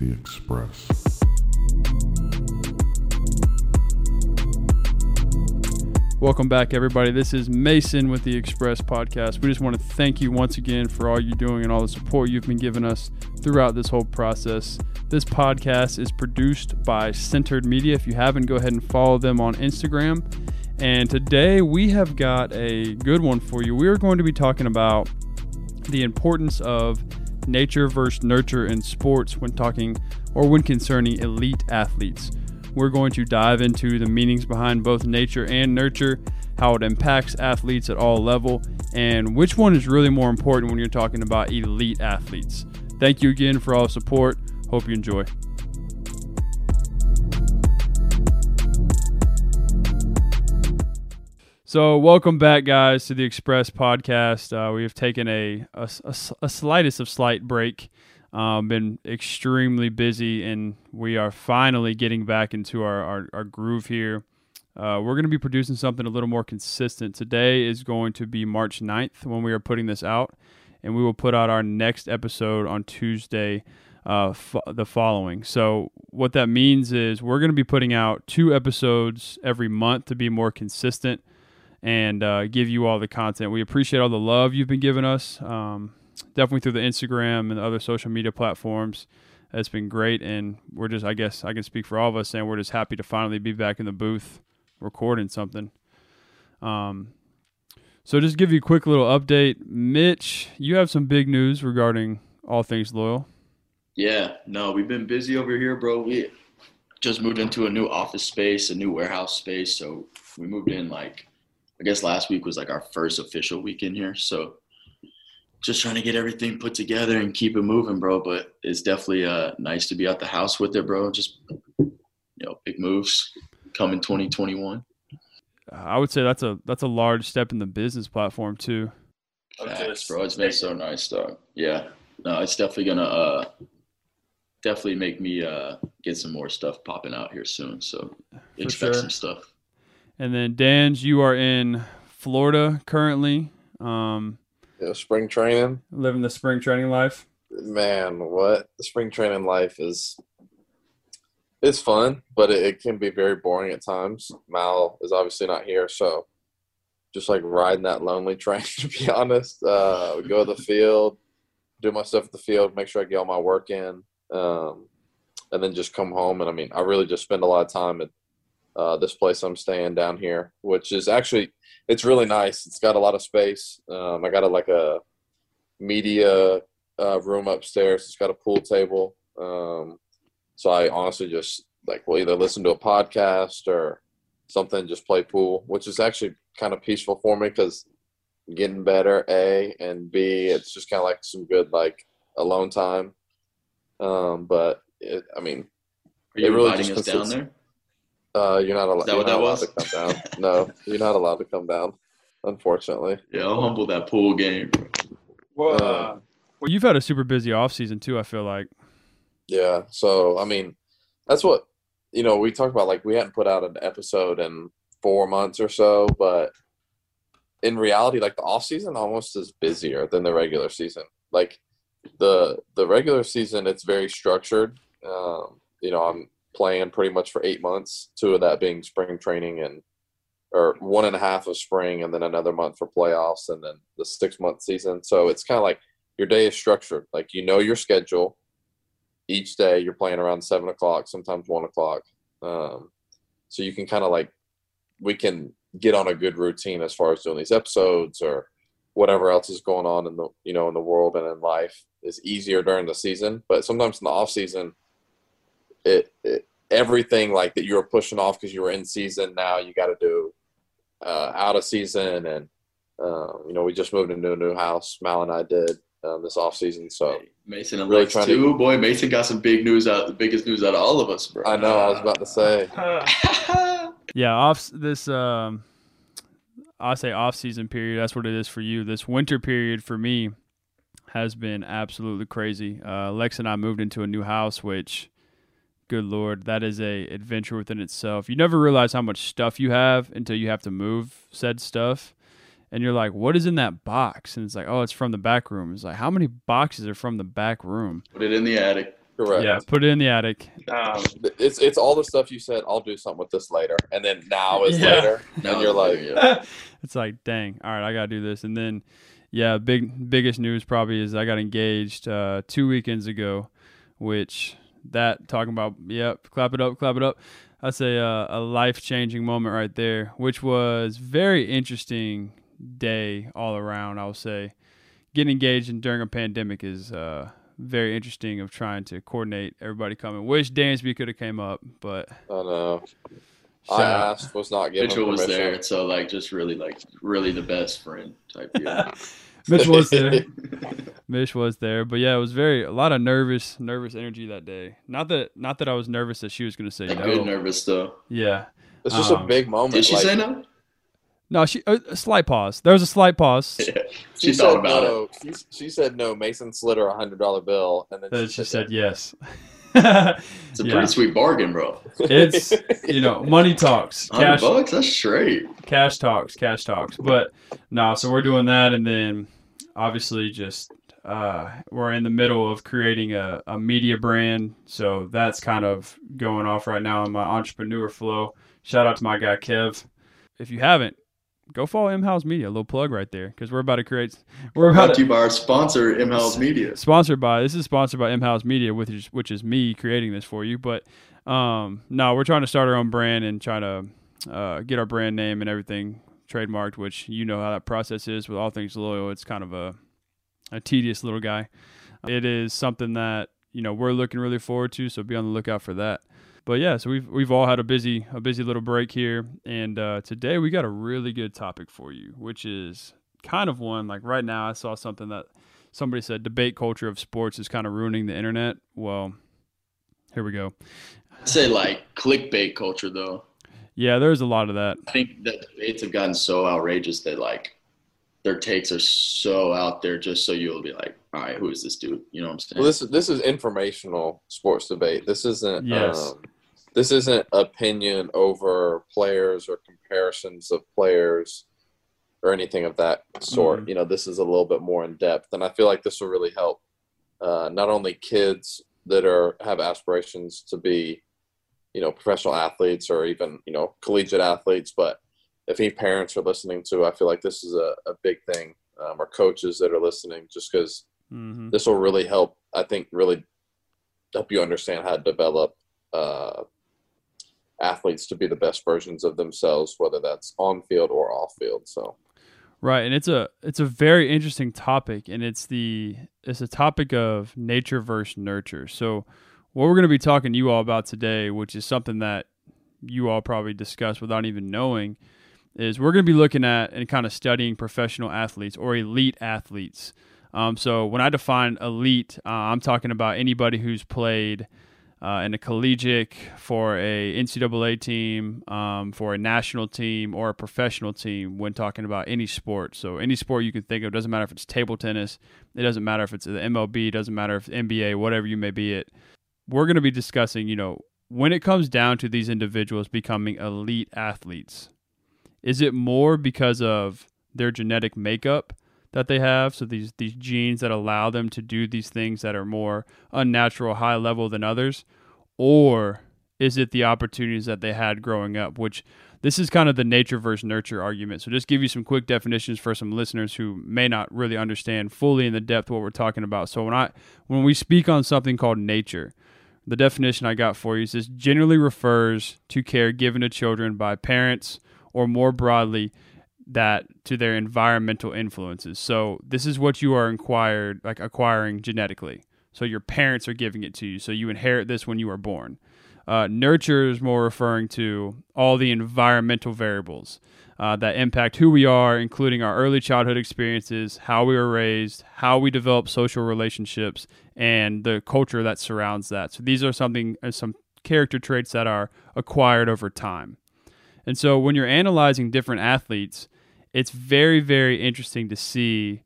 The Express. Welcome back, everybody. This is Mason with the Express Podcast. We just want to thank you once again for all you're doing and all the support you've been giving us throughout this whole process. This podcast is produced by Centered Media. If you haven't, go ahead and follow them on Instagram. And today we have got a good one for you. We are going to be talking about the importance of nature versus nurture in sports when talking or when concerning elite athletes. We're going to dive into the meanings behind both nature and nurture, how it impacts athletes at all level, and which one is really more important when you're talking about elite athletes. Thank you again for all support. Hope you enjoy. So, welcome back, guys, to the Express Podcast. Uh, we have taken a, a, a, a slightest of slight break. Um, been extremely busy, and we are finally getting back into our, our, our groove here. Uh, we're going to be producing something a little more consistent. Today is going to be March 9th when we are putting this out, and we will put out our next episode on Tuesday, uh, fo- the following. So, what that means is we're going to be putting out two episodes every month to be more consistent and uh, give you all the content. We appreciate all the love you've been giving us. Um, definitely through the Instagram and the other social media platforms. It's been great, and we're just, I guess, I can speak for all of us, saying we're just happy to finally be back in the booth recording something. Um, so just give you a quick little update, Mitch. You have some big news regarding all things loyal. Yeah, no, we've been busy over here, bro. We just moved into a new office space, a new warehouse space. So we moved in like, I guess last week was like our first official week in here. So just trying to get everything put together and keep it moving, bro. But it's definitely uh, nice to be out the house with it, bro. Just you know, big moves coming 2021. I would say that's a that's a large step in the business platform too. Facts, bro. It's been so nice, dog. Yeah, no, it's definitely gonna uh, definitely make me uh, get some more stuff popping out here soon. So expect sure. some stuff. And then Dan's, you are in Florida currently, um, Yeah, spring training. living the spring training life. Man, what the spring training life is it's fun, but it, it can be very boring at times. Mal is obviously not here, so just like riding that lonely train to be honest. Uh we go to the field, do my stuff at the field, make sure I get all my work in, um, and then just come home and I mean I really just spend a lot of time at uh, this place I'm staying down here, which is actually it's really nice. It's got a lot of space. Um, I got a like a media uh, room upstairs. It's got a pool table. Um, so I honestly just like will either listen to a podcast or something, just play pool, which is actually kind of peaceful for me because getting better. A and B, it's just kind of like some good like alone time. Um, but it, I mean, Are you It really inviting just us down there? Uh, you're not allowed. that You're what not that allowed was? to come down. No, you're not allowed to come down. Unfortunately. Yeah, I'll humble that pool game. bro. Well, Uh, well, you've had a super busy off season too. I feel like. Yeah. So I mean, that's what you know. We talked about like we hadn't put out an episode in four months or so, but in reality, like the off season almost is busier than the regular season. Like the the regular season, it's very structured. Um, you know, I'm playing pretty much for eight months. Two of that being spring training and or one and a half of spring, and then another month for playoffs, and then the six month season. So it's kind of like your day is structured. Like you know your schedule each day you're playing around seven o'clock, sometimes one o'clock. Um, so you can kind of like we can get on a good routine as far as doing these episodes or whatever else is going on in the you know in the world and in life is easier during the season. But sometimes in the off season, it, it everything like that you were pushing off because you were in season now you got to do uh, out of season and uh, you know we just moved into a new house. Mal and I did um, this off season, so. Mason and Really Lex trying to- too. Boy, Mason got some big news out. The biggest news out of all of us, bro. I know. I was about to say. Yeah, off this um I say off season period, that's what it is for you. This winter period for me has been absolutely crazy. Uh Lex and I moved into a new house which good lord, that is a adventure within itself. You never realize how much stuff you have until you have to move said stuff. And you're like, what is in that box? And it's like, oh, it's from the back room. It's like, how many boxes are from the back room? Put it in the attic. Correct. Yeah, put it in the attic. Um, It's it's all the stuff you said. I'll do something with this later, and then now is Yeah. later, Now and you're like, yeah. it's like, dang, all right, I gotta do this. And then, yeah, big biggest news probably is I got engaged uh, two weekends ago, which that talking about, yep, clap it up, clap it up. That's a uh, a life changing moment right there, which was very interesting day all around. I will say, getting engaged and during a pandemic is uh, very interesting of trying to coordinate everybody coming. Wish Dansby could have came up, but no. I shout out. asked, was not given Mitchell was there, so like just really like really the best friend type deal. Mitch was there. Mish was there, but yeah, it was very a lot of nervous, nervous energy that day. Not that, not that I was nervous that she was going to say Like, no. good nervous though. Yeah, It's just a Um, big moment. Did she like, say no? no, she a, a slight pause. There was a slight pause. Yeah. She, She, said thought about no. She, she said no. Mason slid her a hundred dollar bill, and then Then she said yes. It's a Yeah. pretty sweet bargain, bro. It's you know money talks, cash, bucks, that's straight. cash talks, cash talks. But no, so we're doing that, and then obviously just uh, we're in the middle of creating a, a media brand, so that's kind of going off right now in my entrepreneur flow. Shout out to my guy Kev. If you haven't, go follow M House Media. A little plug right there because we're about to create. We're about to by our sponsor, M House Media. sponsored by this is sponsored by M House Media, which is which is me creating this for you. But um, no, we're trying to start our own brand and trying to uh, get our brand name and everything trademarked. Which you know how that process is with all things loyal. It's kind of a a tedious little guy. It is something that you know we're looking really forward to. So be on the lookout for that. But yeah, so we've we've all had a busy a busy little break here, and uh, today we got a really good topic for you, which is kind of one like right now. I saw something that somebody said debate culture of sports is kind of ruining the internet. Well, here we go. I'd say like clickbait culture though. Yeah, there's a lot of that. I think that debates have gotten so outrageous that like their takes are so out there just so you'll be like, all right, who is this dude? You know what I'm saying? Well, this is this is informational sports debate. This isn't. Yes. Um, this isn't opinion over players or comparisons of players or anything of that sort. Mhm. You know, this is a little bit more in depth, and I feel like this will really help uh, not only kids that are have aspirations to be, you know, professional athletes or even you know collegiate athletes, but if any parents are listening to, I feel like this is a, a big thing. Um, or coaches that are listening, just because hmm this will really help i think really help you understand how to develop uh, athletes to be the best versions of themselves whether that's on field or off field so Right, and it's a it's a very interesting topic, and it's the it's a topic of nature versus nurture. So, what we're going to be talking to you all about today, which is something that you all probably discussed without even knowing, is we're going to be looking at and kind of studying professional athletes or elite athletes. Um, so, when I define elite, uh, I'm talking about anybody who's played uh, in a collegiate, for a NCAA team, um, for a national team, or a professional team when talking about any sport. So any sport you can think of, doesn't matter if it's table tennis, it doesn't matter if it's the MLB, doesn't matter if it's NBA, whatever you may be it. We're going to be discussing, you know, when it comes down to these individuals becoming elite athletes, is it more because of their genetic makeup that they have? So these these genes that allow them to do these things that are more unnatural high level than others? Or is it the opportunities that they had growing up which this is kind of the nature versus nurture argument. So just give you some quick definitions for some listeners who may not really understand fully in the depth what we're talking about. So when i when we speak on something called nature the definition i got for you is this generally refers to care given to children by parents or more broadly that to their environmental influences. So this is what you are acquired like acquiring genetically. So your parents are giving it to you. So you inherit this when you are born. Uh, nurture is more referring to all the environmental variables uh, that impact who we are, including our early childhood experiences, how we were raised, how we develop social relationships, and the culture that surrounds that. So these are something, uh, some character traits that are acquired over time. And so when you're analyzing different athletes, it's very very interesting to see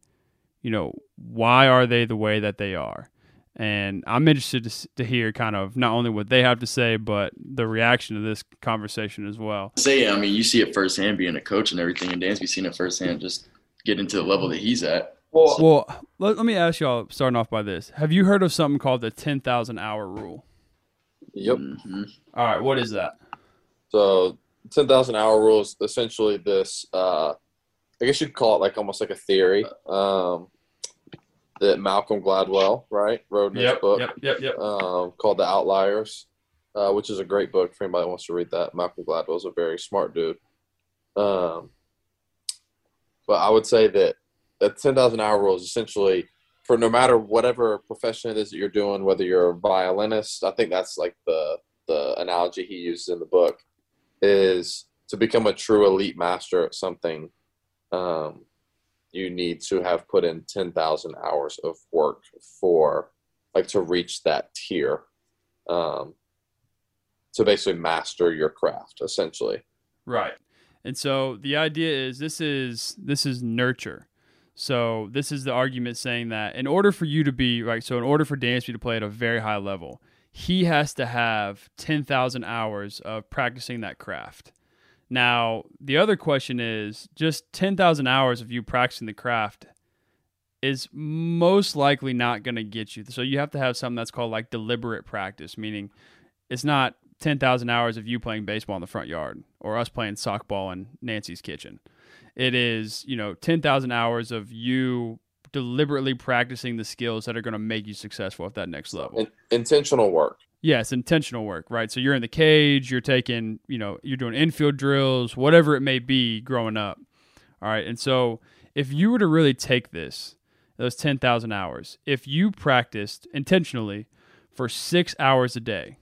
you know why are they the way that they are and i'm interested to, to hear kind of not only what they have to say but the reaction to this conversation as well Say, I mean, you see it firsthand being a coach and everything, and Dansby seen it firsthand just getting to the level that he's at. Well, well let, let me ask y'all, starting off by this. Have you heard of something called the 10,000 hour rule? Yep. Mm-hmm. All right, what is that? So, 10,000 hour rule is essentially this, uh, I guess you'd call it like almost like a theory um, that Malcolm Gladwell, right, wrote in his book yep, yep, yep. um, called The Outliers, uh, which is a great book if anybody wants to read that. Malcolm Gladwell is a very smart dude. Um, but I would say that the 10,000 hour rule is essentially for no matter whatever profession it is that you're doing, whether you're a violinist, I think that's like the, the analogy he uses in the book, is to become a true elite master at something, um, you need to have put in 10,000 hours of work for, like, to reach that tier, um, to basically master your craft, essentially. Right. And so the idea is this is this is nurture. So this is the argument saying that in order for you to be right, so in order for Dansby to play at a very high level, he has to have ten thousand hours of practicing that craft. Now the other question is just ten thousand hours of you practicing the craft is most likely not going to get you. So you have to have something that's called like deliberate practice, meaning it's not 10,000 hours of you playing baseball in the front yard or us playing softball in Nancy's kitchen. It is, you know, 10,000 hours of you deliberately practicing the skills that are going to make you successful at that next level. In- intentional work. It's intentional work, right? So you're in the cage, you're taking, you know, you're doing infield drills, whatever it may be growing up. All right. And so if you were to really take this, those 10,000 hours, if you practiced intentionally for six hours a day,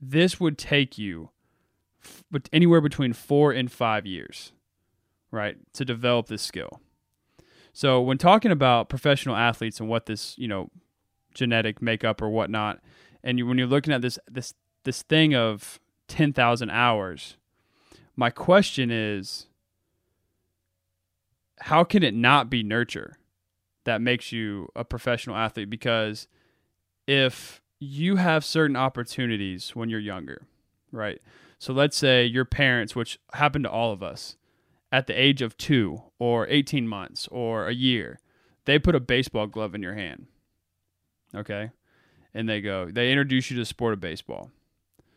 this would take you anywhere between four and five years, right, to develop this skill. So when talking about professional athletes and what this, you know, genetic makeup or whatnot, and you, when you're looking at this this this thing of ten thousand hours, my question is, how can it not be nurture that makes you a professional athlete? Because if you have certain opportunities when you're younger, right? So let's say your parents, which happened to all of us, at the age of two or 18 months or a year, they put a baseball glove in your hand. Okay. And they go, they introduce you to the sport of baseball.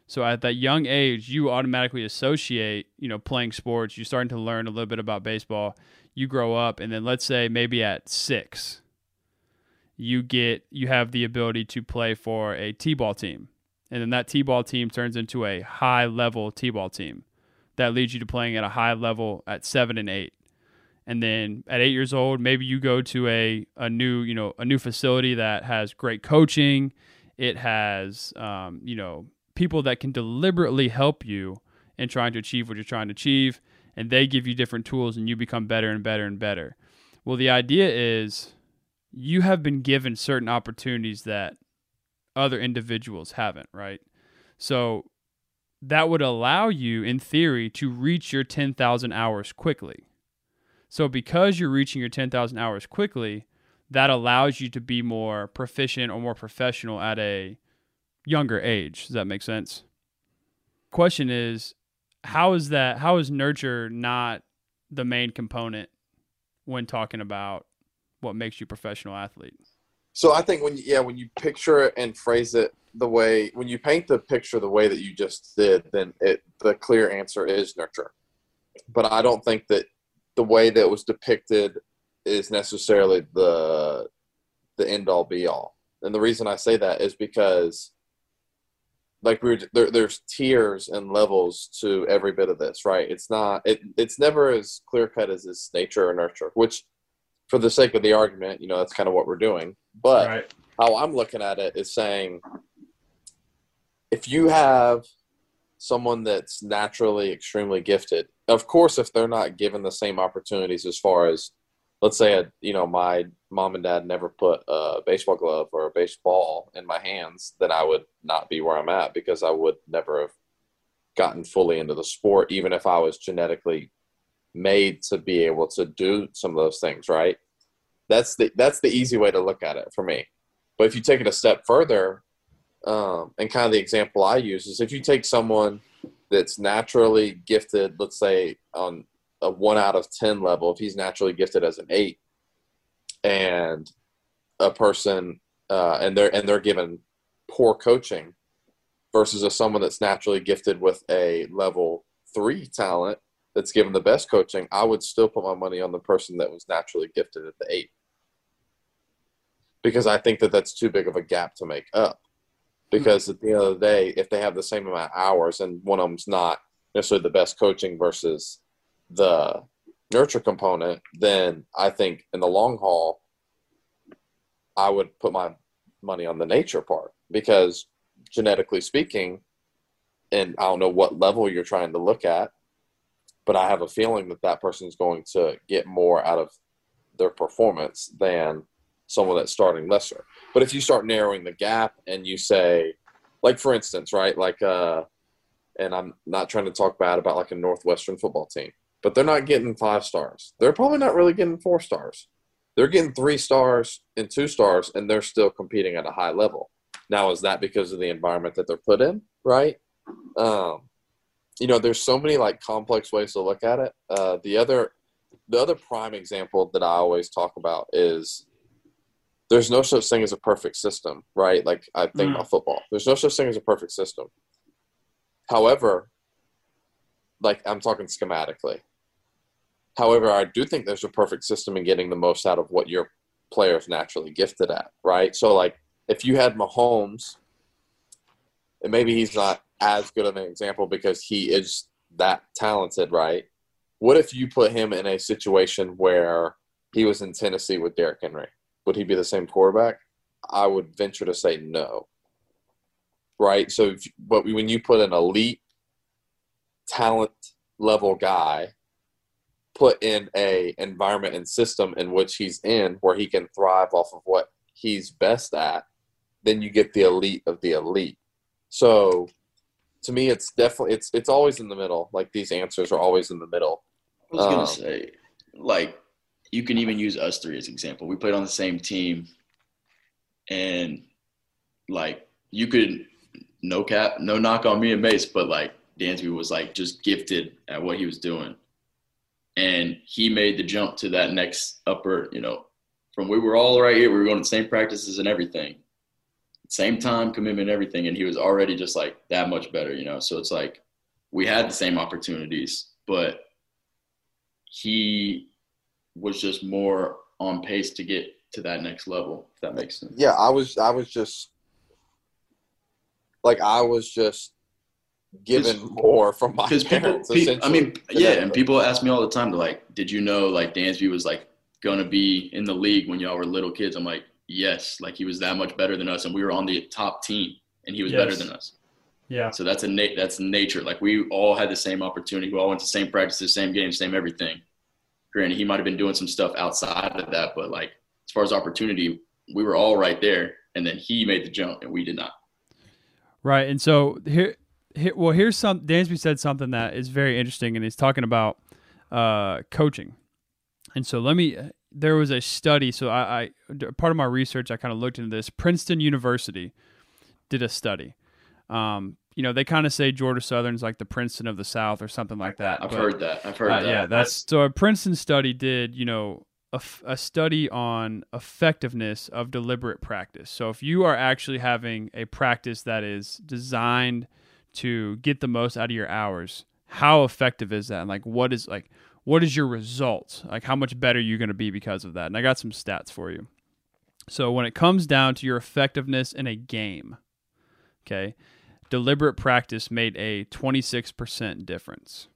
So at that young age, you automatically associate, you know, playing sports. You're starting to learn a little bit about baseball. You grow up, and then let's say maybe at six, you get you have the ability to play for a t-ball team and then that t-ball team turns into a high level t-ball team that leads you to playing at a high level at 7 and 8 and then at 8 years old maybe you go to a, a new you know a new facility that has great coaching. It has um, you know people that can deliberately help you in trying to achieve what you're trying to achieve. And they give you different tools and you become better and better and better. Well the idea is you have been given certain opportunities that other individuals haven't, right? So that would allow you, in theory, to reach your 10,000 hours quickly. So because you're reaching your 10,000 hours quickly, that allows you to be more proficient or more professional at a younger age. Does that make sense? Question is, how is that? How is nurture not the main component when talking about what makes you a professional athlete. So I think when yeah, when you picture it and phrase it the way when you paint the picture the way that you just did, then it the clear answer is nurture. But I don't think that the way that was depicted is necessarily the the end all be all. And the reason I say that is because like we are there, there's tiers and levels to every bit of this, right? It's not it it's never as clear cut as this nature or nurture, which for the sake of the argument, you know, that's kind of what we're doing. But right. how I'm looking at it is saying if you have someone that's naturally extremely gifted, of course, if they're not given the same opportunities as far as, let's say, a, you know, my mom and dad never put a baseball glove or a baseball in my hands, then I would not be where I'm at because I would never have gotten fully into the sport, even if I was genetically made to be able to do some of those things, right? That's the that's the easy way to look at it for me. But if you take it a step further, um, and kind of the example I use is if you take someone that's naturally gifted, let's say on a one out of ten level, if he's naturally gifted as an eight, and a person uh, and they're and they're given poor coaching versus a someone that's naturally gifted with a level three talent that's given the best coaching, I would still put my money on the person that was naturally gifted at the eight because I think that that's too big of a gap to make up. Because at the end of the day, if they have the same amount of hours and one of them's not necessarily the best coaching versus the nurture component, then I think in the long haul, I would put my money on the nature part because genetically speaking, and I don't know what level you're trying to look at, but I have a feeling that that person is going to get more out of their performance than someone that's starting lesser. But if you start narrowing the gap and you say, like for instance, right, like, uh, and I'm not trying to talk bad about like a Northwestern football team, but they're not getting five stars. They're probably not really getting four stars. They're getting three stars and two stars, and they're still competing at a high level. Now, is that because of the environment that they're put in? Right. Um, you know, there's so many like complex ways to look at it. Uh, the other, the other prime example that I always talk about is there's no such thing as a perfect system, right? Like I think mm. about football. There's no such thing as a perfect system. However, like I'm talking schematically. However, I do think there's a perfect system in getting the most out of what your player is naturally gifted at, right? So like if you had Mahomes, and maybe he's not as good of an example because he is that talented, right? What if you put him in a situation where he was in Tennessee with Derrick Henry? Would he be the same quarterback? I would venture to say no. Right? So, if, but when you put an elite talent level guy put in a environment and system in which he's in where he can thrive off of what he's best at then you get the elite of the elite so to me, it's definitely it's it's always in the middle. Like these answers are always in the middle. I was gonna um, say, like, you can even use us three as an example. We played on the same team, and like you could no cap, no knock on me and Mace, but like Dansby was like just gifted at what he was doing, and he made the jump to that next upper. You know, from we were all right here, we were going to the same practices and everything same time commitment, everything, and he was already just like that much better, you know. So it's like we had the same opportunities, but he was just more on pace to get to that next level. If that makes sense. Yeah, I was. I was just like I was just given more from my parents. People, I mean, yeah, and people ask me all the time, like, did you know like Dansby was like gonna be in the league when y'all were little kids? I'm like, yes, like he was that much better than us, and we were on the top team, and he was yes. better than us. Yeah. So that's a na- that's nature. Like we all had the same opportunity. We all went to the same practices, same games, same everything. Granted, he might have been doing some stuff outside of that, but like as far as opportunity, we were all right there, and then he made the jump, and we did not. Right, and so here, here well, here's some. Dansby said something that is very interesting, and he's talking about uh, coaching. And so let me there was a study. So I, I part of my research, I kind of looked into this. Princeton University did a study. Um, you know, they kind of say Georgia Southern's like the Princeton of the South or something like that. I've but, heard that. I've heard uh, that. Yeah, that's so a Princeton study did, you know, a, a study on effectiveness of deliberate practice. So if you are actually having a practice that is designed to get the most out of your hours, how effective is that? And like, what is like, what is your result? Like how much better you're going to be because of that. And I got some stats for you. So when it comes down to your effectiveness in a game, okay, deliberate practice made a 26% difference.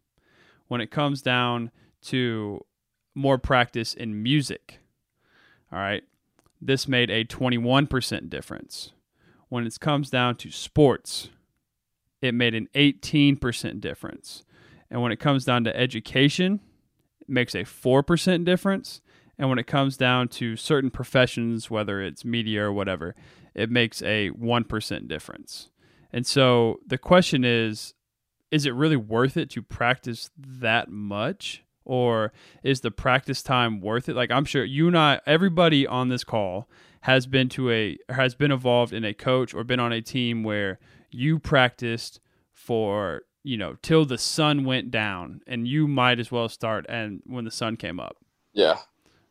When it comes down to more practice in music, all right, this made a 21% difference. When it comes down to sports, it made an 18% difference. And when it comes down to education, it makes a 4% difference. And when it comes down to certain professions, whether it's media or whatever, it makes a 1% difference. And so the question is is it really worth it to practice that much? Or is the practice time worth it? Like I'm sure you and I, everybody on this call has been to a has been involved in a coach or been on a team where you practiced for you know, till the sun went down, and you might as well start and when the sun came up. Yeah.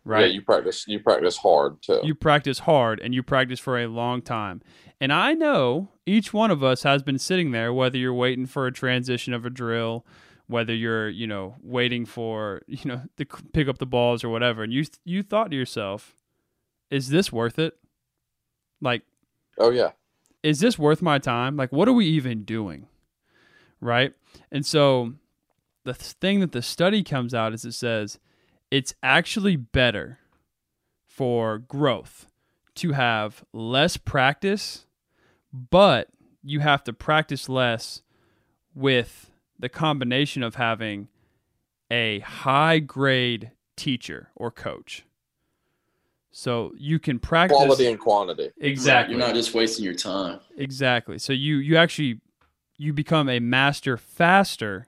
Right? Yeah, you practice. You practice hard too. you practice hard and you practice for a long time. And I know each one of us has been sitting there, whether you're waiting for a transition of a drill, whether you're, you know, waiting for, you know, to pick up the balls or whatever, and you you thought to yourself, is this worth it? Like, oh yeah. is this worth my time? Like, what are we even doing? Right? And so the thing that the study comes out is it says it's actually better for growth to have less practice, but you have to practice less with the combination of having a high grade teacher or coach. So you can practice Quality and quantity. exactly You're not just wasting your time. Exactly. So you you actually you become a master faster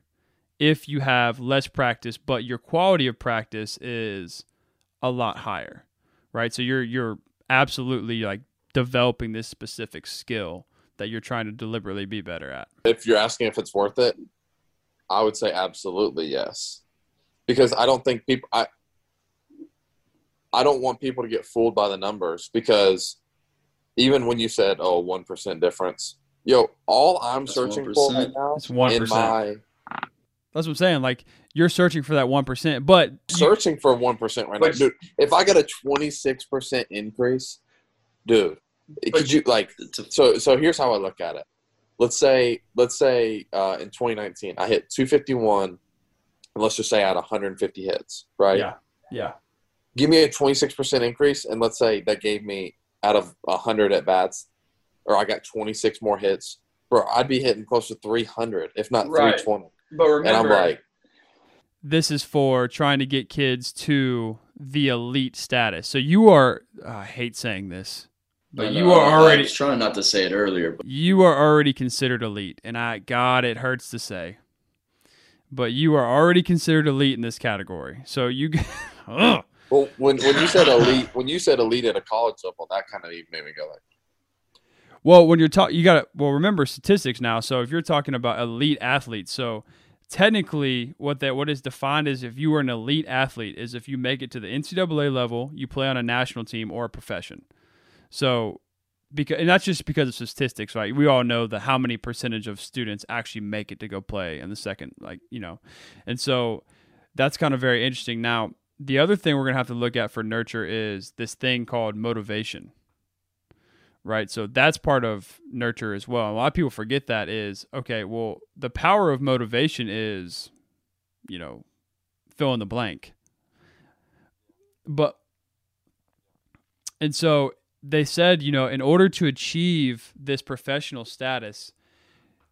if you have less practice, but your quality of practice is a lot higher. Right? So you're you're absolutely like developing this specific skill that you're trying to deliberately be better at. If you're asking if it's worth it, I would say absolutely yes. Because I don't think people I I don't want people to get fooled by the numbers because even when you said, oh, 1% difference, yo, all I'm That's searching for right now It's one in my That's what I'm saying. Like you're searching for that one percent, but searching for 1% right now. Dude, if I got a 26% increase, dude, could you like so so here's how I look at it. Let's say let's say uh, in 2019 I hit 251 and let's just say I had 150 hits, right? yeah, yeah, Give me a 26% increase and let's say that gave me out of 100 at bats or I got 26 more hits. Bro, I'd be hitting close to 300 if not Right. 320. But And I'm like, this is for trying to get kids to the elite status. So you are oh, I hate saying this, but I you know, are I already was trying not to say it earlier, but you are already considered elite. And I God, it hurts to say. But you are already considered elite in this category. So you Ugh. well, when when you said elite, when you said elite at a college level, that kind of even made me go like, Well, when you're talking, you got to well remember statistics now. So if you're talking about elite athletes, so technically what that what is defined as if you are an elite athlete is if you make it to the NCAA level, you play on a national team or a profession. So because and that's just because of statistics, right? We all know that how many percentage of students actually make it to go play in the second, like you know, and so that's kind of very interesting. Now, the other thing we're gonna have to look at for nurture is this thing called motivation right? So that's part of nurture as well. A lot of people forget that is okay. Well, the power of motivation is, you know, fill in the blank. But and so they said, you know, in order to achieve this professional status,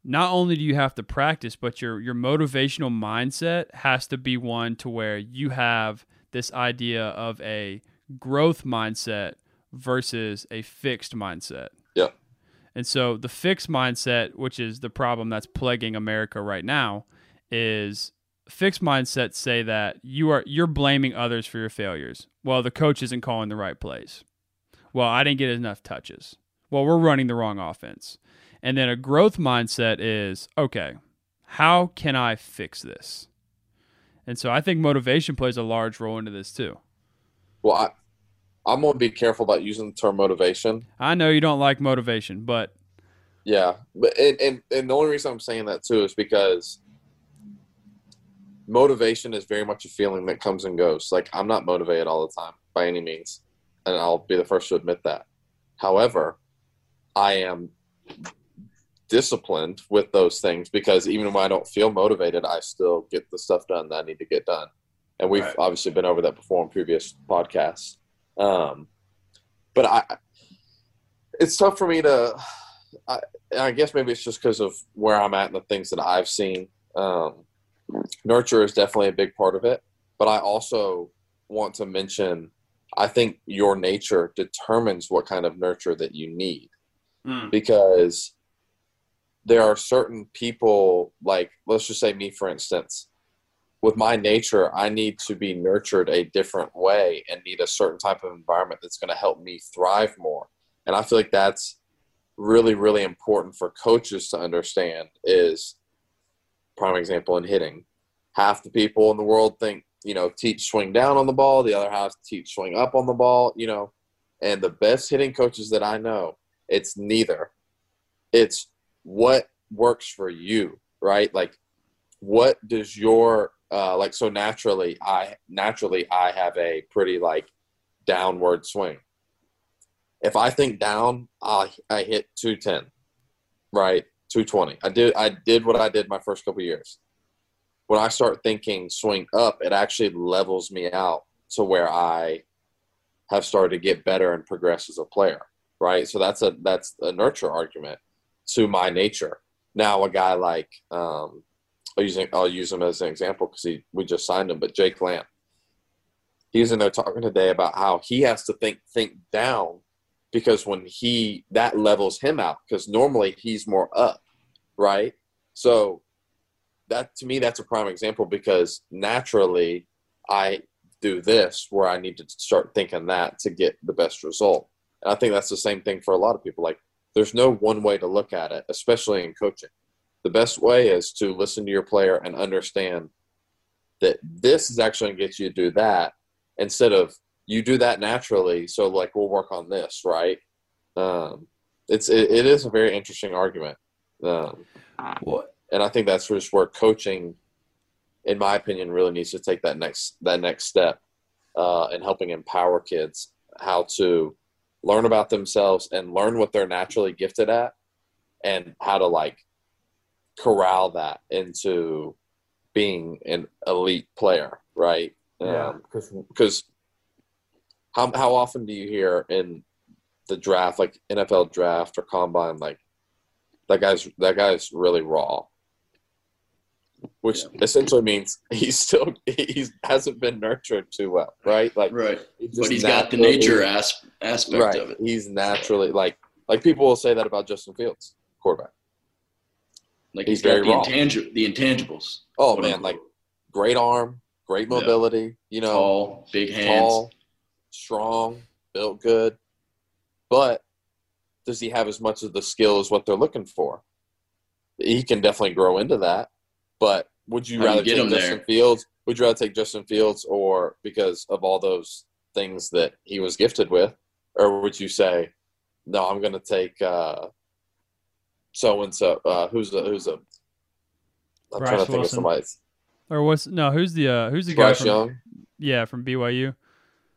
not only do you have to practice, but your your motivational mindset has to be one to where you have this idea of a growth mindset versus a fixed mindset. Yeah. And so the fixed mindset, which is the problem that's plaguing America right now, is fixed mindsets say that you are you're blaming others for your failures. Well, the coach isn't calling the right plays. Well, I didn't get enough touches. Well, we're running the wrong offense. And then a growth mindset is, okay, how can I fix this? And so I think motivation plays a large role into this too. well, I, I'm gonna be careful about using the term motivation. I know you don't like motivation, but Yeah, but and, and and the only reason I'm saying that too is because motivation is very much a feeling that comes and goes. Like I'm not motivated all the time by any means, and I'll be the first to admit that. However, I am disciplined with those things because even when I don't feel motivated, I still get the stuff done that I need to get done. And we've Right. obviously been over that before in previous podcasts. Um, but I, it's tough for me to. I, I guess maybe it's just because of where I'm at and the things that I've seen. Um, nurture is definitely a big part of it, but I also want to mention. I think your nature determines what kind of nurture that you need because there are certain people like let's just say me for instance with my nature i need to be nurtured a different way and need a certain type of environment that's going to help me thrive more and i feel like that's really really important for coaches to understand is prime example in hitting half the people in the world think you know, teach swing down on the ball. The other half teach swing up on the ball. You know, and the best hitting coaches that I know, it's neither. It's what works for you, right? Like, what does your uh, like? So naturally, I naturally I have a pretty like downward swing. If I think down, I I hit two ten, right? Two twenty. I did I did what I did my first couple years. When I start thinking swing up, it actually levels me out to where I have started to get better and progress as a player, right? So that's a that's a nurture argument to my nature. Now a guy like um, I'll use I'll use him as an example because he we just signed him, but Jake Lamb. He's in there talking today about how he has to think think down because when he that levels him out because normally he's more up, right? So that to me that's a prime example because naturally I do this where I need to start thinking that to get the best result. And I think that's the same thing for a lot of people. Like, there's no one way to look at it, especially in coaching. The best way is to listen to your player and understand that this is actually going to get you to do that instead of you do that naturally. So, like, we'll work on this, right? Um, it's it, it is a very interesting argument. Um, What? and I think that's just where coaching, in my opinion, really needs to take that next that next step uh, in helping empower kids how to learn about themselves and learn what they're naturally gifted at, and how to like corral that into being an elite player, right? Yeah. Um, because how how often do you hear in the draft, like NFL draft or combine, like that guy's that guy's really raw, which essentially means he's still he hasn't been nurtured too well, right? Like, Right. he's But he's got the nature as- aspect right? of it. He's naturally like like people will say that about Justin Fields, quarterback. Like He's he's got very the, intangi- the intangibles. Oh man, unquote. like great arm, great Yeah. mobility. You know, tall, big hands. tall, strong, built good. But does he have as much of the skill as what they're looking for? He can definitely grow into that. But would you How you rather get take him Justin there? Fields? Would you rather take Justin Fields or because of all those things that he was gifted with? Or would you say, no, I'm going to take uh, so and so? Who's a who's a? I'm Bryce trying to think Wilson. of somebody. Or what's no? Who's the uh, who's the guy Bryce from? Young. Yeah, from BYU.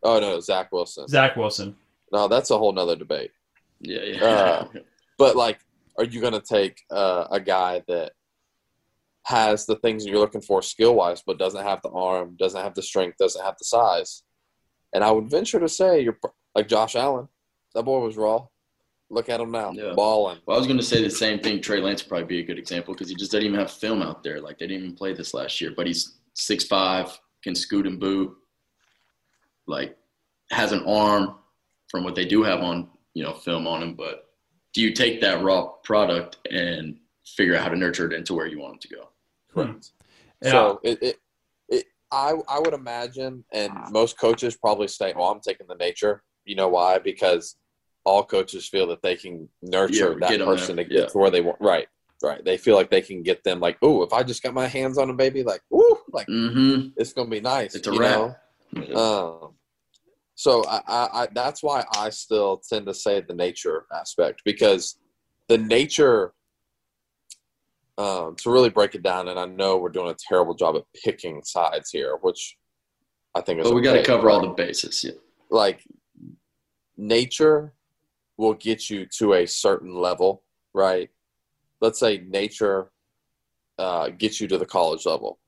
Oh no, Zach Wilson. Zach Wilson. No, that's a whole nother debate. Yeah, yeah. Uh, But like, are you going to take uh, a guy that has the things that you're looking for skill wise, but doesn't have the arm, doesn't have the strength, doesn't have the size? And I would venture to say you're like Josh Allen. That boy was raw. Look at him now, Yeah. balling. well, I was going to say the same thing. Trey Lance would probably be a good example because he just doesn't even have film out there. Like they didn't even play this last year, but he's six five, can scoot and boot. Like has an arm from what they do have on you know film on him. But do you take that raw product and figure out how to nurture it into where you want him to go? Correct. Hmm. Yeah. So it, it, it, I, I would imagine, and ah. most coaches probably say, "Well, oh, I'm taking the nature." You know why? Because all coaches feel that they can nurture Yeah, that person there. to get Yeah. to where they want. Right, right. They feel like they can get them. Like, oh, if I just got my hands on a baby, like, ooh, like Mm-hmm. it's gonna be nice. It's a wrap. Um, so I, I, I, that's why I still tend to say the nature aspect because the nature. Um, to really break it down, and I know we're doing a terrible job at picking sides here, which I think is. but we got to okay, cover all the bases. Yeah. like nature will get you to a certain level, right? Let's say nature uh, gets you to the college level,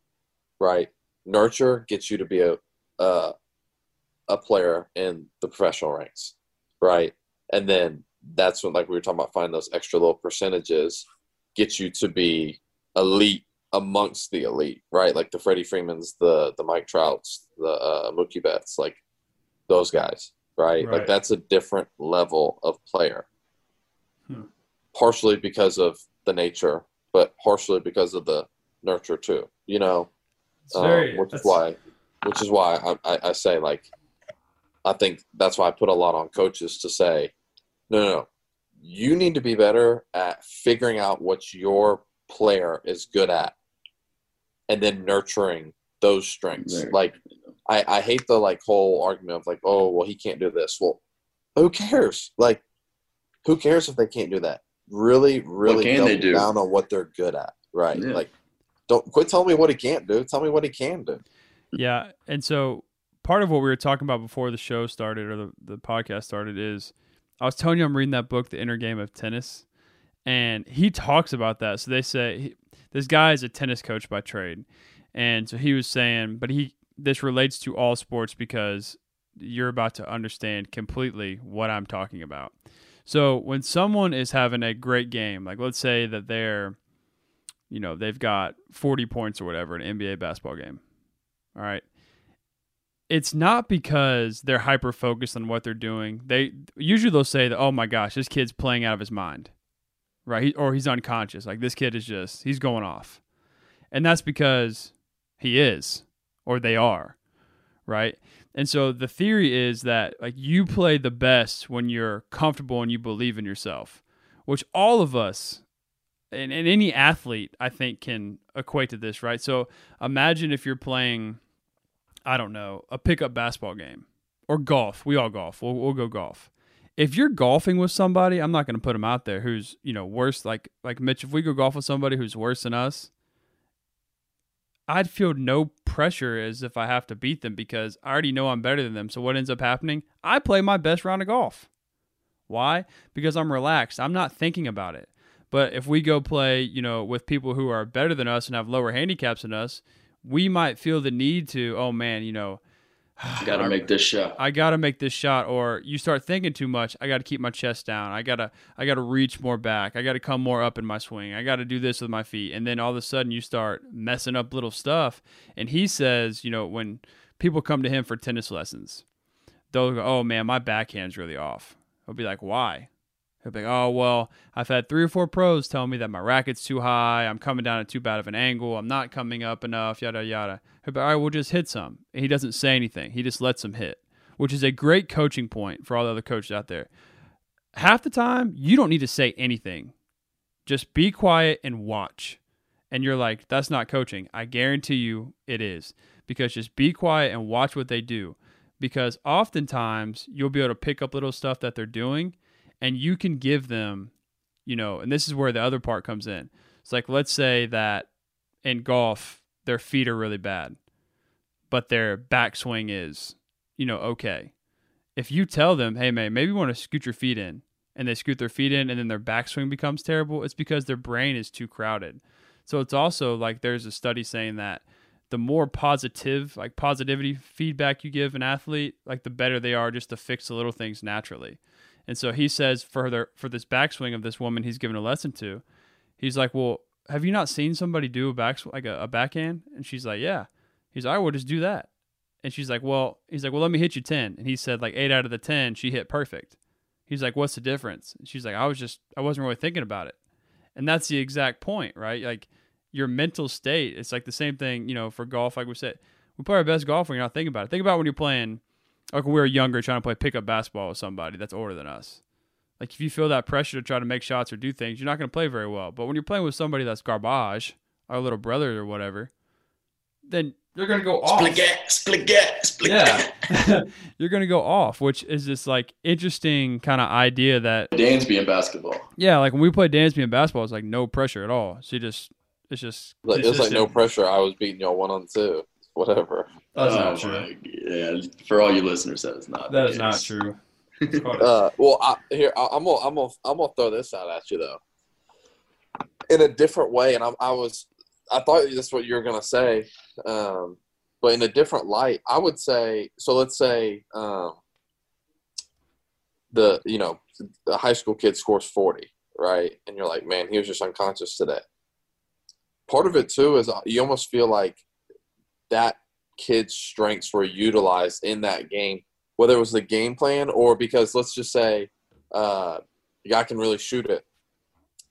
right? Nurture gets you to be a a, a player in the professional ranks, right? And then that's when, like we were talking about, finding those extra little percentages, get you to be elite amongst the elite, right? Like the Freddie Freemans, the the Mike Trouts, the uh, Mookie Betts, like those guys, right? Right. Like that's a different level of player. Hmm. Partially because of the nature, but partially because of the nurture too. You know, It's um, which is why, which is why I, I, I say like, I think that's why I put a lot on coaches to say, no, no, no, you need to be better at figuring out what your player is good at, and then nurturing those strengths. Very. Like I, I hate the like whole argument of like, oh well he can't do this. Well, who cares? Like who cares if they can't do that? Really, really can they double do? down on what they're good at. Right. Yeah. Like don't quit telling me what he can't do. Tell me what he can do. Yeah, and so part of what we were talking about before the show started or the, the podcast started is I was telling you I'm reading that book, The Inner Game of Tennis, and he talks about that. So they say he, this guy is a tennis coach by trade, and so he was saying, but he this relates to all sports because you're about to understand completely what I'm talking about. So when someone is having a great game, like let's say that they're, you know, they've got 40 points or whatever in an NBA basketball game. All right. It's not because they're hyper focused on what they're doing. They usually they'll say that, "Oh my gosh, this kid's playing out of his mind," right? He, or he's unconscious. Like this kid is just he's going off, and that's because he is, or they are, right? And so the theory is that like you play the best when you're comfortable and you believe in yourself, which all of us and, and any athlete I think can equate to this, right? So imagine if you're playing, I don't know, a pickup basketball game or golf. We all golf. We'll, we'll go golf. If you're golfing with somebody, I'm not going to put them out there who's you know worse. Like like Mitch, if we go golf with somebody who's worse than us, I'd feel no pressure as if I have to beat them because I already know I'm better than them. So what ends up happening? I play my best round of golf. Why? Because I'm relaxed. I'm not thinking about it. But if we go play, you know, with people who are better than us and have lower handicaps than us, we might feel the need to, oh man, you know, Got to make this shot. I got to make this shot or you start thinking too much. I got to keep my chest down. I got to I got to reach more back. I got to come more up in my swing. I got to do this with my feet. And then all of a sudden you start messing up little stuff. And he says, you know, when people come to him for tennis lessons, they'll go, "Oh man, my backhand's really off." He'll be like, "Why?" He'll be like, "Oh well, I've had three or four pros tell me that my racket's too high. I'm coming down at too bad of an angle. I'm not coming up enough. Yada yada." He'll be, "All right, we'll just hit some." And he doesn't say anything. He just lets them hit, which is a great coaching point for all the other coaches out there. Half the time, you don't need to say anything. Just be quiet and watch. And you're like, "That's not coaching." I guarantee you, it is because just be quiet and watch what they do. Because oftentimes you'll be able to pick up little stuff that they're doing and you can give them, you know, and this is where the other part comes in. It's like, let's say that in golf, their feet are really bad, but their backswing is, you know, okay. If you tell them, hey, man, maybe you want to scoot your feet in, and they scoot their feet in, and then their backswing becomes terrible, it's because their brain is too crowded. So it's also like there's a study saying that the more positive, like positivity feedback you give an athlete, like the better they are just to fix the little things naturally. And so he says for for this backswing of this woman he's given a lesson to, he's like, "Well, have you not seen somebody do a back like a, a backhand?" And she's like, "Yeah." He's like, "I will just do that." And she's like, "Well," he's like, "Well, let me hit you 10." And he said like 8 out of the 10 she hit perfect. He's like, "What's the difference?" And she's like, "I was just I wasn't really thinking about it." And that's the exact point, right? Like your mental state, it's like the same thing, you know, for golf like we said. We play our best golf when you're not thinking about it. Think about when you're playing like when we were younger trying to play pickup basketball with somebody that's older than us. Like if you feel that pressure to try to make shots or do things, you're not going to play very well. But when you're playing with somebody that's garbage, our little brother or whatever, then you're going to go off. Split split split Yeah, you're going to go off, which is this like interesting kind of idea that Dansby in basketball. yeah, like when we play Dansby in basketball, it's like no pressure at all. So you just it's just Like, it's like no pressure. I was beating y'all one on two. Whatever. That's Oh not true. Yeah, for all you listeners, that is not. That the is not true. Uh, well, I, here I, I'm gonna I'm gonna I'm gonna throw this out at you though, in a different way. And I, I was I thought that's what you were gonna say, um, but in a different light, I would say. So let's say um, the you know the high school kid scores forty, right? And you're like, man, he was just unconscious today. Part of it too is uh, you almost feel like that kid's strengths were utilized in that game whether it was the game plan or because let's just say uh, the guy can really shoot it,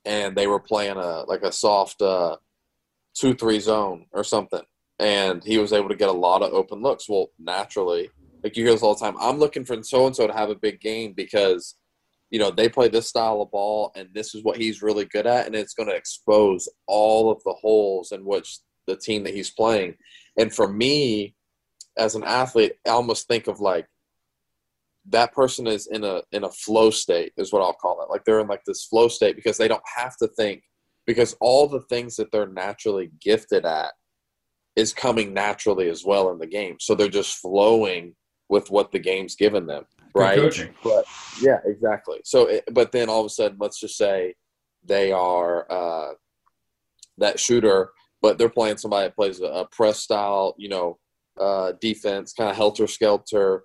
and they were playing a like a soft uh, two three zone or something, and he was able to get a lot of open looks. Well, naturally, like you hear this all the time, I'm looking for so and so to have a big game because you know they play this style of ball, and this is what he's really good at, and it's going to expose all of the holes in which the team that he's playing. And for me, as an athlete, I almost think of like that person is in a in a flow state is what I'll call it. Like they're in like this flow state because they don't have to think because all the things that they're naturally gifted at is coming naturally as well in the game. So they're just flowing with what the game's given them, right? But yeah, exactly. So, it, but then all of a sudden, let's just say they are uh, that shooter, but they're playing somebody that plays a, press style, you know, uh, defense, kind of helter skelter,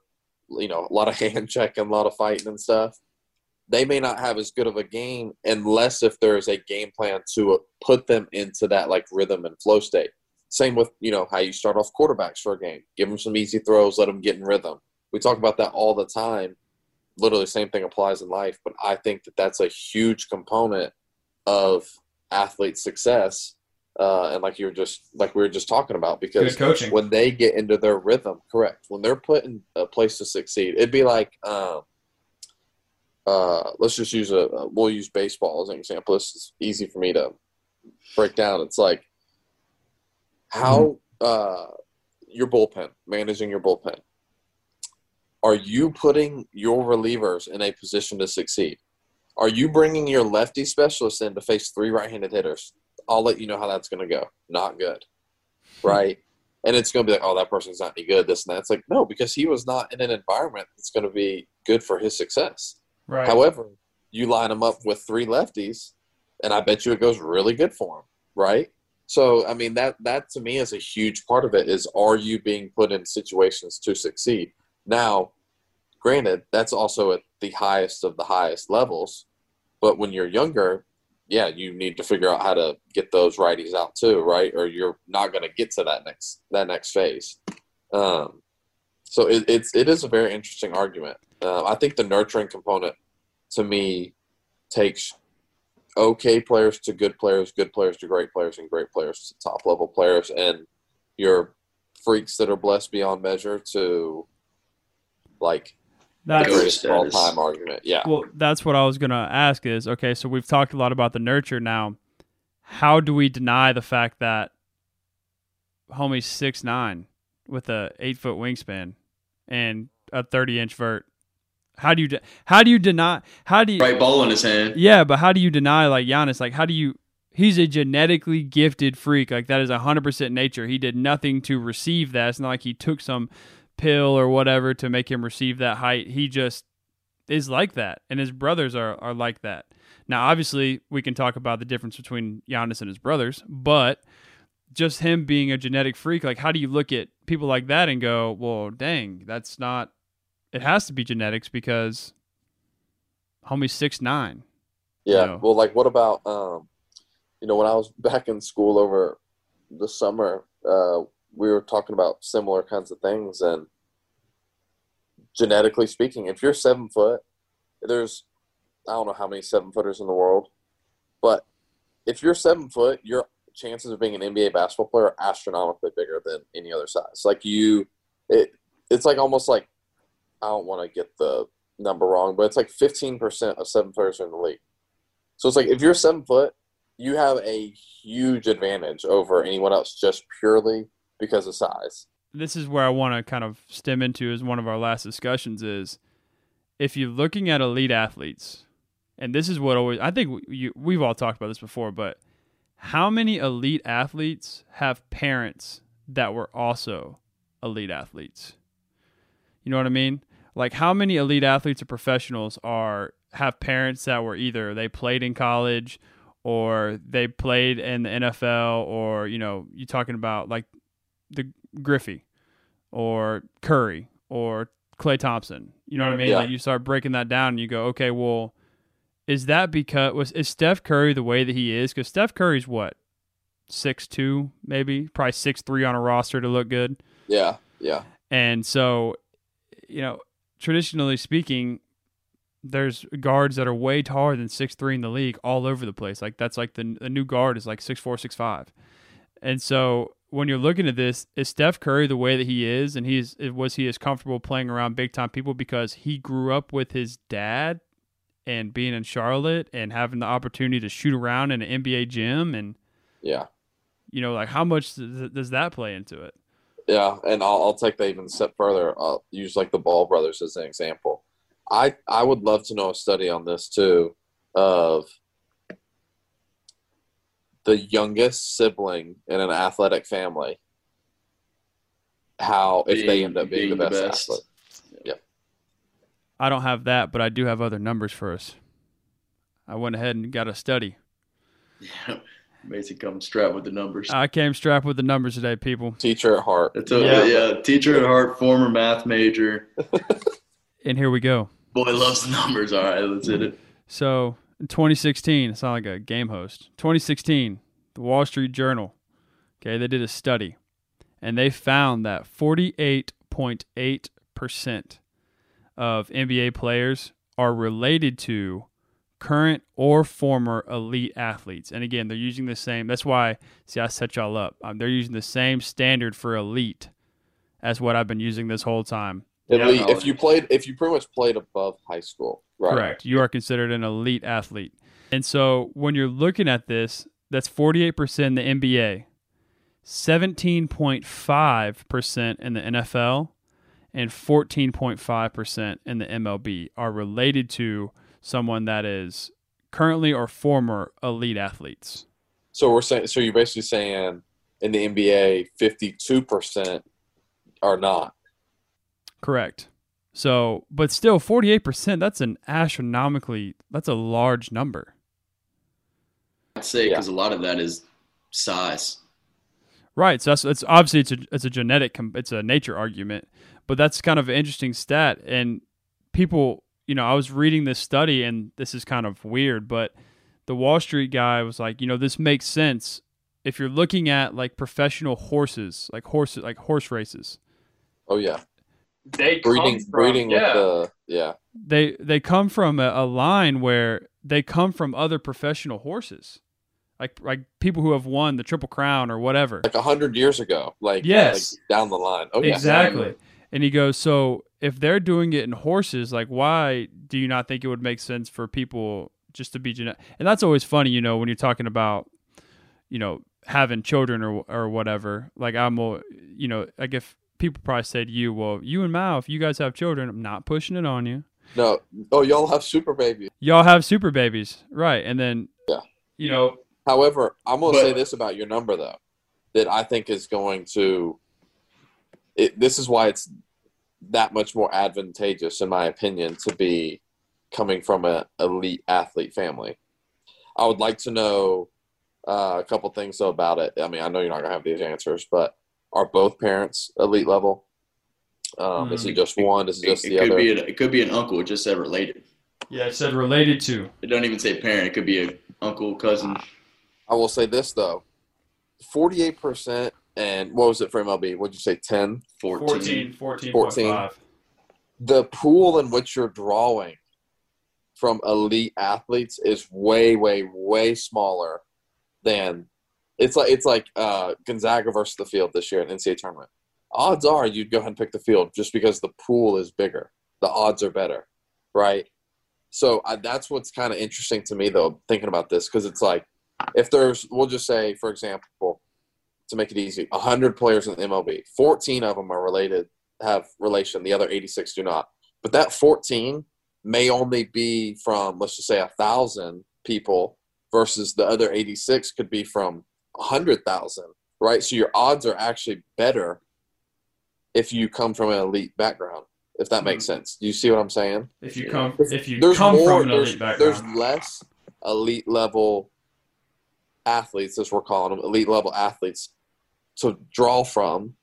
you know, a lot of hand checking, a lot of fighting and stuff. They may not have as good of a game unless if there is a game plan to put them into that like rhythm and flow state. Same with you know how you start off quarterbacks for a game. Give them some easy throws, let them get in rhythm. We talk about that all the time. Literally, same thing applies in life. But I think that that's a huge component of athlete success uh, and like you were just like we were just talking about because when they get into their rhythm correct when they're put in a place to succeed it'd be like um, uh, let's just use a, a, we'll use baseball as an example. This is easy for me to break down. It's like how mm-hmm. uh, your bullpen managing your bullpen. Are you putting your relievers in a position to succeed? Are you bringing your lefty specialist in to face three right-handed hitters I'll let you know how that's going to go. Not good, right? and it's going to be like, oh, that person's not any good. This and that. It's like no, because he was not in an environment that's going to be good for his success. Right. However, you line him up with three lefties, and I bet you it goes really good for him, right? So, I mean, that that to me is a huge part of it. Is are you being put in situations to succeed? Now, granted, that's also at the highest of the highest levels. But when you're younger, yeah, you need to figure out how to get those righties out too, right? Or you're not going to get to that next that next phase. Um, so it, it's it is a very interesting argument. Uh, I think the nurturing component to me takes okay players to good players, good players to great players, and great players to top level players, and your freaks that are blessed beyond measure to like that's the greatest all time argument. Yeah. Well, that's what I was gonna ask. Is okay. So we've talked a lot about the nurture. Now, how do we deny the fact that homie's six nine with a eight foot wingspan and a thirty inch vert? How do you de- how do you deny how do you right ball in his hand? Yeah, but how do you deny like Giannis? Like how do you? He's a genetically gifted freak. Like that is hundred percent nature. He did nothing to receive that. It's not like he took some pill or whatever to make him receive that height. He just is like that, and his brothers are are like that. Now, obviously, we can talk about the difference between Giannis and his brothers, but just him being a genetic freak, like how do you look at people like that and go, "Well, dang, that's not." It has to be genetics because homie's six nine. Yeah. You know? Well, like, what about um, you know, when I was back in school over the summer, uh, we were talking about similar kinds of things and genetically speaking if you're seven foot there's i don't know how many seven footers in the world but if you're seven foot your chances of being an nba basketball player are astronomically bigger than any other size like you it it's like almost like i don't want to get the number wrong but it's like 15% of seven footers in the league so it's like if you're seven foot you have a huge advantage over anyone else just purely because of size. This is where I want to kind of stem into as one of our last discussions is if you're looking at elite athletes, and this is what always I think we, we've all talked about this before, but how many elite athletes have parents that were also elite athletes? You know what I mean? Like how many elite athletes or professionals are have parents that were either they played in college or they played in the NFL or you know, you're talking about like the Griffey or Curry or Klay Thompson. You know what I mean? Yeah. Like you start breaking that down and you go, okay, well, is that because was is Steph Curry the way that he is? Because Steph Curry's what six two, maybe probably six three on a roster to look good. Yeah, yeah. And so, you know, traditionally speaking, there's guards that are way taller than six three in the league all over the place. Like that's like the the new guard is like six four, six five. And so when you're looking at this, is Steph Curry the way that he is, and he's was he as comfortable playing around big time people because he grew up with his dad and being in Charlotte and having the opportunity to shoot around in an NBA gym and yeah, you know, like how much does, does that play into it? Yeah, and I'll, I'll take that even a step further. I'll use like the Ball brothers as an example. I I would love to know a study on this too, of the youngest sibling in an athletic family. How if they end up being, being the the best, best. athlete? I don't have that, but I do have other numbers for us. I went ahead and got a study. Yeah. Mason comes strapped with the numbers. I came strapped with the numbers today, people. Teacher at heart. It's a, Yeah. yeah. teacher at heart, former math major. And here we go. Boy loves the numbers. All right, let's hit it. So in 2016, it's not like a game host. 2016, the Wall Street Journal, okay, they did a study, and they found that 48.8 percent of NBA players are related to current or former elite athletes. And again, they're using the same. That's why, see, I set y'all up. Um, they're using the same standard for elite as what I've been using this whole time. Elite, no. if you played, if you pretty much played above high school, right? Correct. You are considered an elite athlete. And so when you're looking at this, that's 48% in the NBA, 17.5% in the NFL, and 14.5% in the MLB are related to someone that is currently or former elite athletes. So we're saying, so you're basically saying in the NBA, fifty-two percent are not. Correct. So, but still 48%, that's an astronomically that's a large number. I'd say because a lot of that is size. Right. So that's it's obviously it's a it's a genetic it's a nature argument, but that's kind of an interesting stat. And people, you know, I was reading this study, and this is kind of weird, but the Wall Street guy was like, you know, this makes sense if you're looking at like professional horses, like horses, like horse races. Oh yeah, They breeding, breeding with the yeah. they they come from a, a line where they come from other professional horses, like like people who have won the Triple Crown or whatever. like a hundred years ago, like Yes. like down the line. Oh yeah, exactly. And he goes, so if they're doing it in horses, like why do you not think it would make sense for people just to be genetic? And that's always funny, you know, when you're talking about, you know, having children or or whatever. Like I'm, a- you know, like if people probably say to you, well, you and Mao, if you guys have children, I'm not pushing it on you. No, oh y'all have super babies. Y'all have super babies, right? And then, Yeah. you know, However, I'm going to But- say this about your number though, that I think is going to. It, this is why it's that much more advantageous, in my opinion, to be coming from an elite athlete family. I would like to know uh, a couple things though about it. I mean, I know you're not going to have these answers, but are both parents elite level? Um, Is it just one? Is it It, just it the could other? be an, it could be an uncle. It just said related. yeah, it said related to. It don't even say parent. It could be a uncle, cousin. I will say this though, forty-eight percent, and what was it for MLB? What'd you say? Ten. 14. 14, 14. The pool in which you're drawing from elite athletes is way, way, way smaller than it's like it's like uh, Gonzaga versus the field this year in NCAA tournament. Odds are you'd go ahead and pick the field just because the pool is bigger. The odds are better, right? So I, that's what's kind of interesting to me though, thinking about this, because it's like if there's, we'll just say, for example, to make it easy, 100 players in the MLB, 14 of them are related, have relation, the other 86 do not. But that 14 may only be from, let's just say, a thousand people versus the other 86 could be from 100,000, right? So your odds are actually better if you come from an elite background, if that makes hmm. sense. Do you see what I'm saying? If you come, if you there's come more, from an there's, elite background, there's less elite level athletes, as we're calling them, elite level athletes to draw from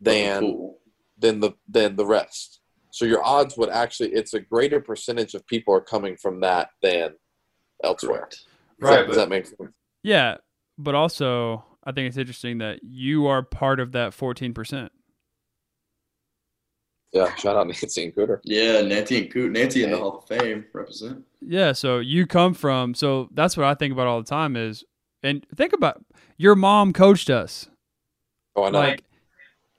than Cool. than the than the rest. So your odds would actually it's a greater percentage of people are coming from that than elsewhere. Correct. Does, that, does that make sense? yeah, but also I think it's interesting that you are part of that 14%. Yeah, shout out Nancy and Cooter. Yeah, Nancy and Coot. Nancy in the Hall of Fame represent. Yeah, so you come from so that's what I think about all the time is and think about your mom coached us. Oh, I know. Like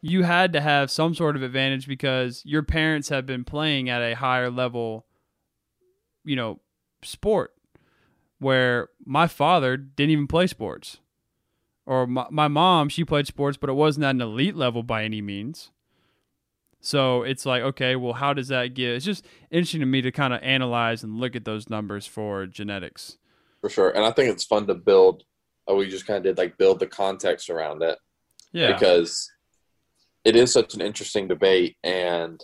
you had to have some sort of advantage because your parents have been playing at a higher level you know, sport where my father didn't even play sports. or my, my mom, she played sports, but it wasn't at an elite level by any means. So it's like, okay, well, how does that get? It's just interesting to me to kind of analyze and look at those numbers for genetics. For sure. And I think it's fun to build. Uh, we just kind of did like build the context around it. Yeah. Because it is such an interesting debate. And,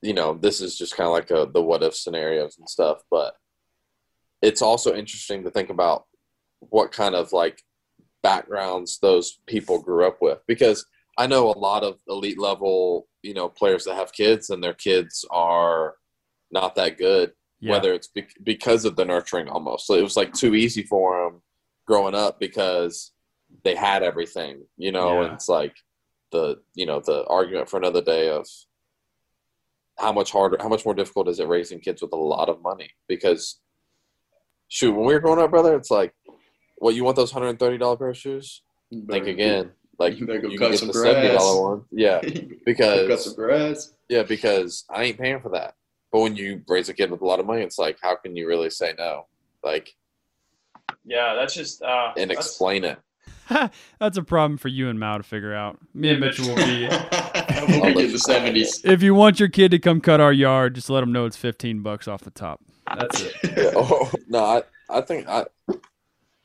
you know, this is just kind of like a, the what if scenarios and stuff. But it's also interesting to think about what kind of like backgrounds those people grew up with. Because I know a lot of elite level, you know, players that have kids and their kids are not that good yeah. whether it's be- because of the nurturing almost. So it was like too easy for them growing up because they had everything, you know, Yeah. and it's like the, you know, the argument for another day of how much harder, how much more difficult is it raising kids with a lot of money? Because shoot, when we were growing up, brother, it's like, what, you want those $130 pair of shoes? Think again. Like You you can get some the seventy grass. dollar one. Yeah. Because cut some grass. yeah, because I ain't paying for that. But when you raise a kid with a lot of money, it's like, how can you really say no? Like, Yeah, that's just uh, and explain it. that's a problem for you and Mao to figure out. Me and Mitchell will be. we'll be in the seventies. if you want your kid to come cut our yard, just let them know it's fifteen bucks off the top. That's it. Yeah. Oh, no, I, I think I,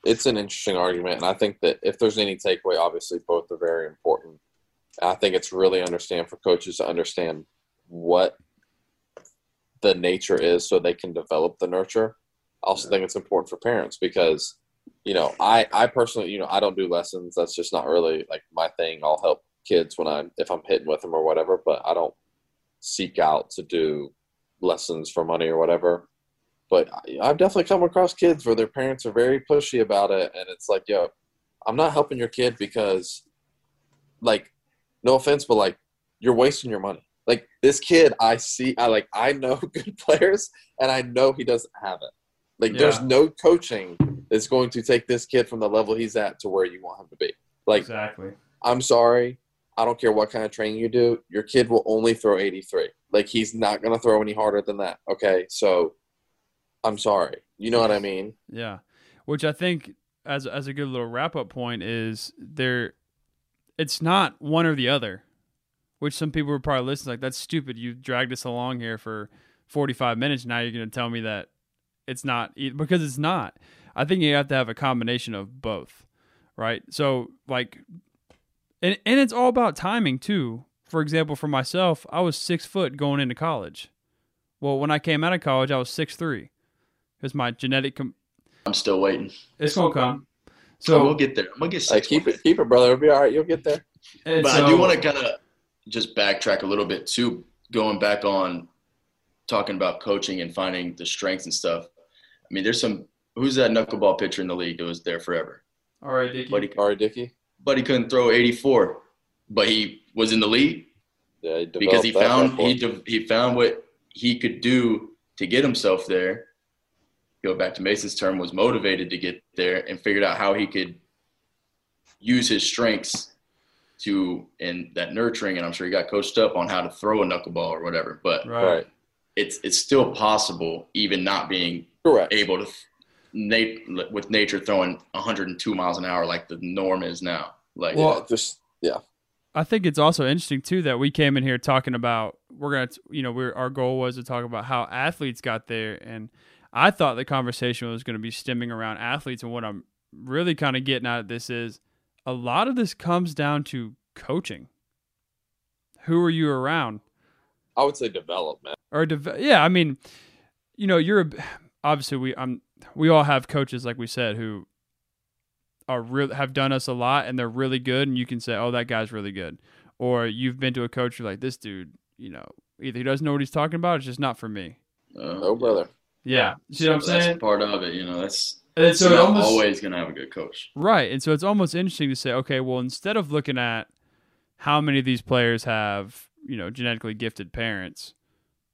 it's an interesting argument, and I think that if there's any takeaway, obviously both are very important. I think it's really understand for coaches to understand what the nature is, so they can develop the nurture. I also think it's important for parents because, you know, I I personally, you know, I don't do lessons. That's just not really like my thing. I'll help kids when I'm if I'm hitting with them or whatever, but I don't seek out to do lessons for money or whatever but I- I've definitely come across kids where their parents are very pushy about it, and it's like, yo, I'm not helping your kid because, like, no offense, but like, you're wasting your money. Like this kid, I see, I like, I know good players, and I know he doesn't have it. Like, there's no coaching that's going to take this kid from the level he's at to where you want him to be. Like, exactly. I'm sorry. I don't care what kind of training you do. Your kid will only throw 83. Like he's not going to throw any harder than that. Okay? So I'm sorry. You know what I mean? Yeah, which I think as as a good little wrap up point is there. It's not one or the other, which some people would probably listen like that's stupid. You dragged us along here for forty five minutes. Now you're going to tell me that it's not because it's not. I think you have to have a combination of both, right? So like, and and it's all about timing too. For example, for myself, I was six foot going into college. Well, when I came out of college, I was six three because my genetic com- I'm still waiting. it's gonna come. So So we'll get there. I'm gonna get Like six. keep one it, keep it, brother. It'll be all right. You'll get there. and But so- I do want to kind of just backtrack a little bit too, going back on talking about coaching and finding the strengths and stuff. I mean, there's some. Who's that knuckleball pitcher in the league that was there forever? All right, Dickey. Buddy, he, All right, Dickey. but he couldn't throw 84, but he was in the league Yeah, he because he found he de- he found what he could do to get himself there. Go back to Mason's term, was motivated to get there and figured out how he could use his strengths to and that nurturing. And I'm sure he got coached up on how to throw a knuckleball or whatever. But Right. right. it's it's still possible, even not being Correct. able to nat- with nature throwing 102 miles an hour like the norm is now. Like Well, yeah, just yeah. I think it's also interesting too that we came in here talking about we're gonna you know we're our goal was to talk about how athletes got there and I thought the conversation was going to be stemming around athletes and what I'm really kind of getting at this is a lot of this comes down to coaching. Who are you around? I would say development. or deve- yeah, I mean, you know, you're a, obviously we I'm we all have coaches like we said who are real have done us a lot and they're really good and you can say, "Oh, that guy's really good." Or you've been to a coach you're like, "This dude, you know, either he doesn't know what he's talking about, it's just not for me." uh, Oh, brother. Yeah. See what I'm that's saying? part of it. You know, that's And so almost always gonna have a good coach. Right. And so it's almost interesting to say, okay, well, instead of looking at how many of these players have, you know, genetically gifted parents,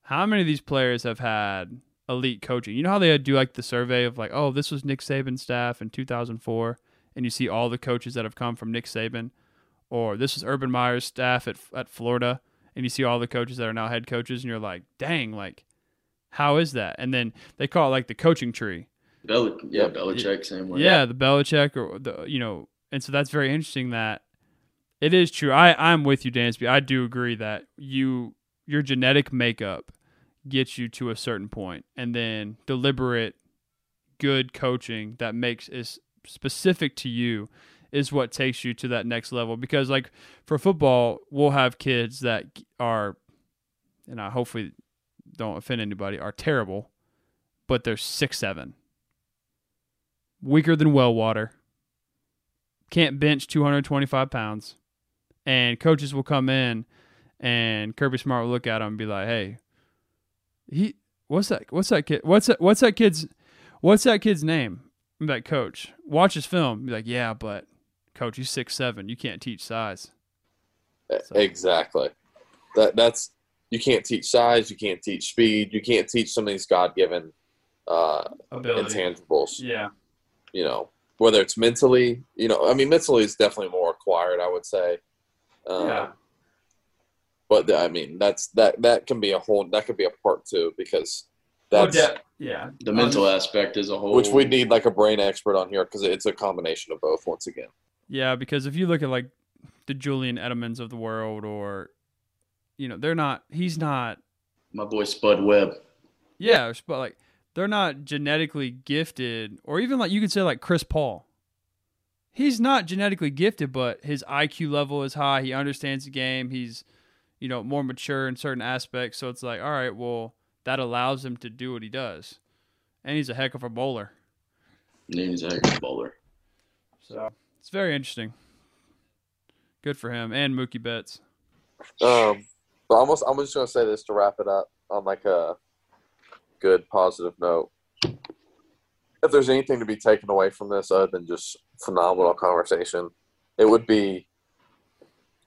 how many of these players have had elite coaching? You know how they do like the survey of like, oh, this was Nick Saban's staff in 2004, and you see all the coaches that have come from Nick Saban, or this is Urban Meyer's staff at at Florida, and you see all the coaches that are now head coaches, and you're like, dang, like, how is that? And then they call it like the coaching tree. Bel- yeah. Belichick same way. Yeah, the Belichick or the you know and so that's very interesting that it is true. I I'm with you, Dansby. I do agree that you your genetic makeup gets you to a certain point, and then deliberate, good coaching that makes is specific to you is what takes you to that next level. Because like for football, we'll have kids that are, and I hopefully don't offend anybody, are terrible, but they're six seven, weaker than well water, can't bench two hundred twenty five pounds, and coaches will come in, and Kirby Smart will look at him and be like, "Hey, he what's that? What's that kid? What's that? What's that kid's? What's that kid's name?" I'm like, "Coach, watch his film." Be like, "Yeah, but." coach, he's six seven. You can't teach size. So. Exactly. That that's you can't teach size. You can't teach speed. You can't teach some of these God given uh, intangibles. Yeah. You know whether it's mentally. You know, I mean, mentally is definitely more acquired. I would say. Um, yeah. But I mean, that's that that can be a whole that could be a part two because that's oh, yeah the mental aspect is a whole which we need like a brain expert on here because it's a combination of both once again. Yeah, because if you look at like the Julian Edelmans of the world, or you know, they're not. He's not. My boy Spud Webb. Yeah, but like they're not genetically gifted, or even like you could say like Chris Paul. He's not genetically gifted, but his IQ level is high. He understands the game. He's, you know, more mature in certain aspects. So it's like, all right, well, that allows him to do what he does, and he's a heck of a bowler. he's a heck of a bowler. So it's very interesting. Good for him and Mookie Betts. Um, but almost I'm just gonna say this to wrap it up on like a good positive note. If there's anything to be taken away from this other than just phenomenal conversation, it would be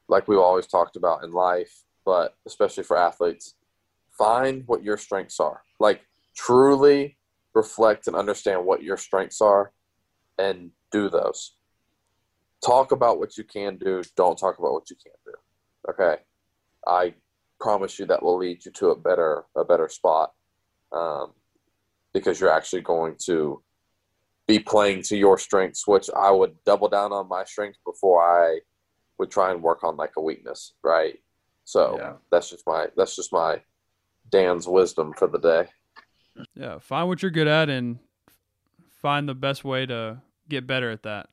like we've always talked about in life, but especially for athletes, find what your strengths are. Like truly reflect and understand what your strengths are and do those talk about what you can do. Don't talk about what you can't do. Okay, I promise you that will lead you to a better a better spot um, because you're actually going to be playing to your strengths, which I would double down on my strengths before I would try and work on like a weakness, right? So yeah. that's just my that's just my Dan's wisdom for the day. Yeah, find what you're good at and find the best way to get better at that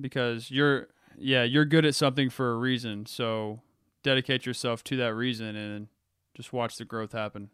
because you're yeah you're good at something for a reason so dedicate yourself to that reason and just watch the growth happen